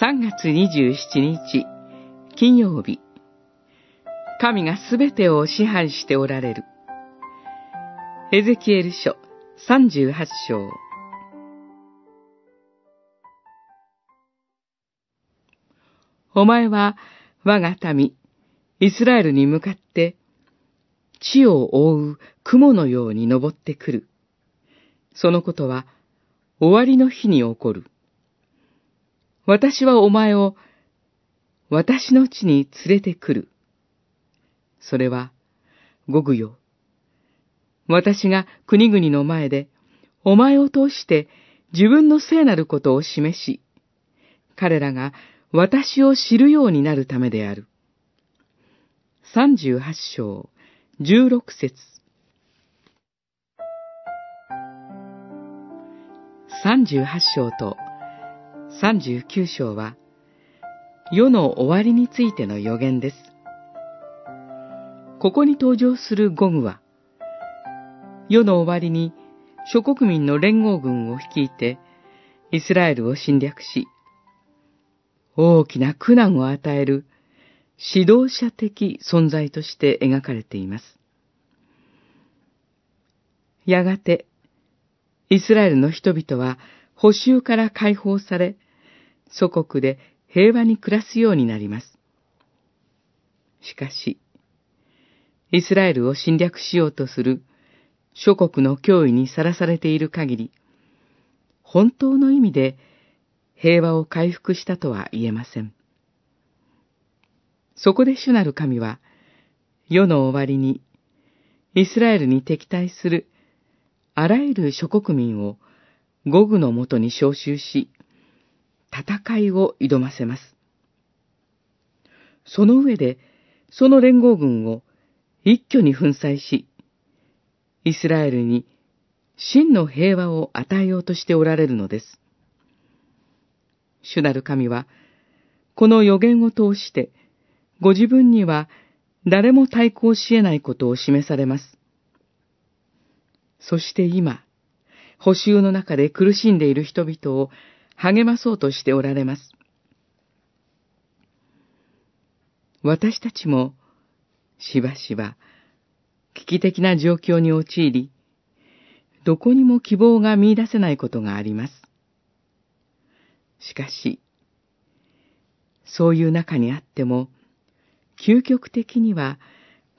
3月27日、金曜日。神がすべてを支配しておられる。エゼキエル書38章。お前は我が民、イスラエルに向かって、地を覆う雲のように登ってくる。そのことは終わりの日に起こる。私はお前を私の地に連れてくる。それは、ごぐよ。私が国々の前で、お前を通して自分の聖なることを示し、彼らが私を知るようになるためである。三十八章、十六節。三十八章と三十九章は、世の終わりについての予言です。ここに登場するゴグは、世の終わりに諸国民の連合軍を率いて、イスラエルを侵略し、大きな苦難を与える指導者的存在として描かれています。やがて、イスラエルの人々は補修から解放され、祖国で平和に暮らすようになります。しかし、イスラエルを侵略しようとする諸国の脅威にさらされている限り、本当の意味で平和を回復したとは言えません。そこで主なる神は、世の終わりに、イスラエルに敵対するあらゆる諸国民を五具のもとに召集し、戦いを挑ませます。その上で、その連合軍を一挙に粉砕し、イスラエルに真の平和を与えようとしておられるのです。主なる神は、この予言を通して、ご自分には誰も対抗し得ないことを示されます。そして今、補修の中で苦しんでいる人々を励まそうとしておられます。私たちも、しばしば、危機的な状況に陥り、どこにも希望が見出せないことがあります。しかし、そういう中にあっても、究極的には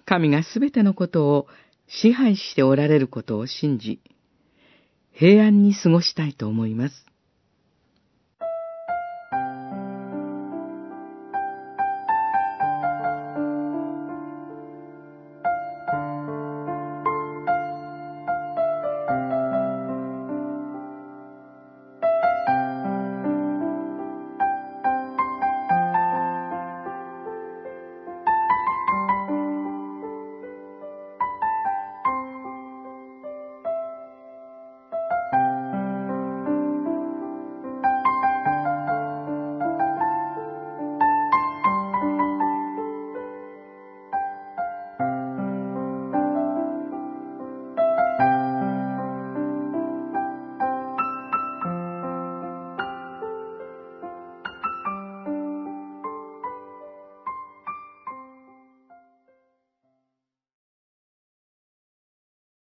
神がすべてのことを支配しておられることを信じ、平安に過ごしたいと思います。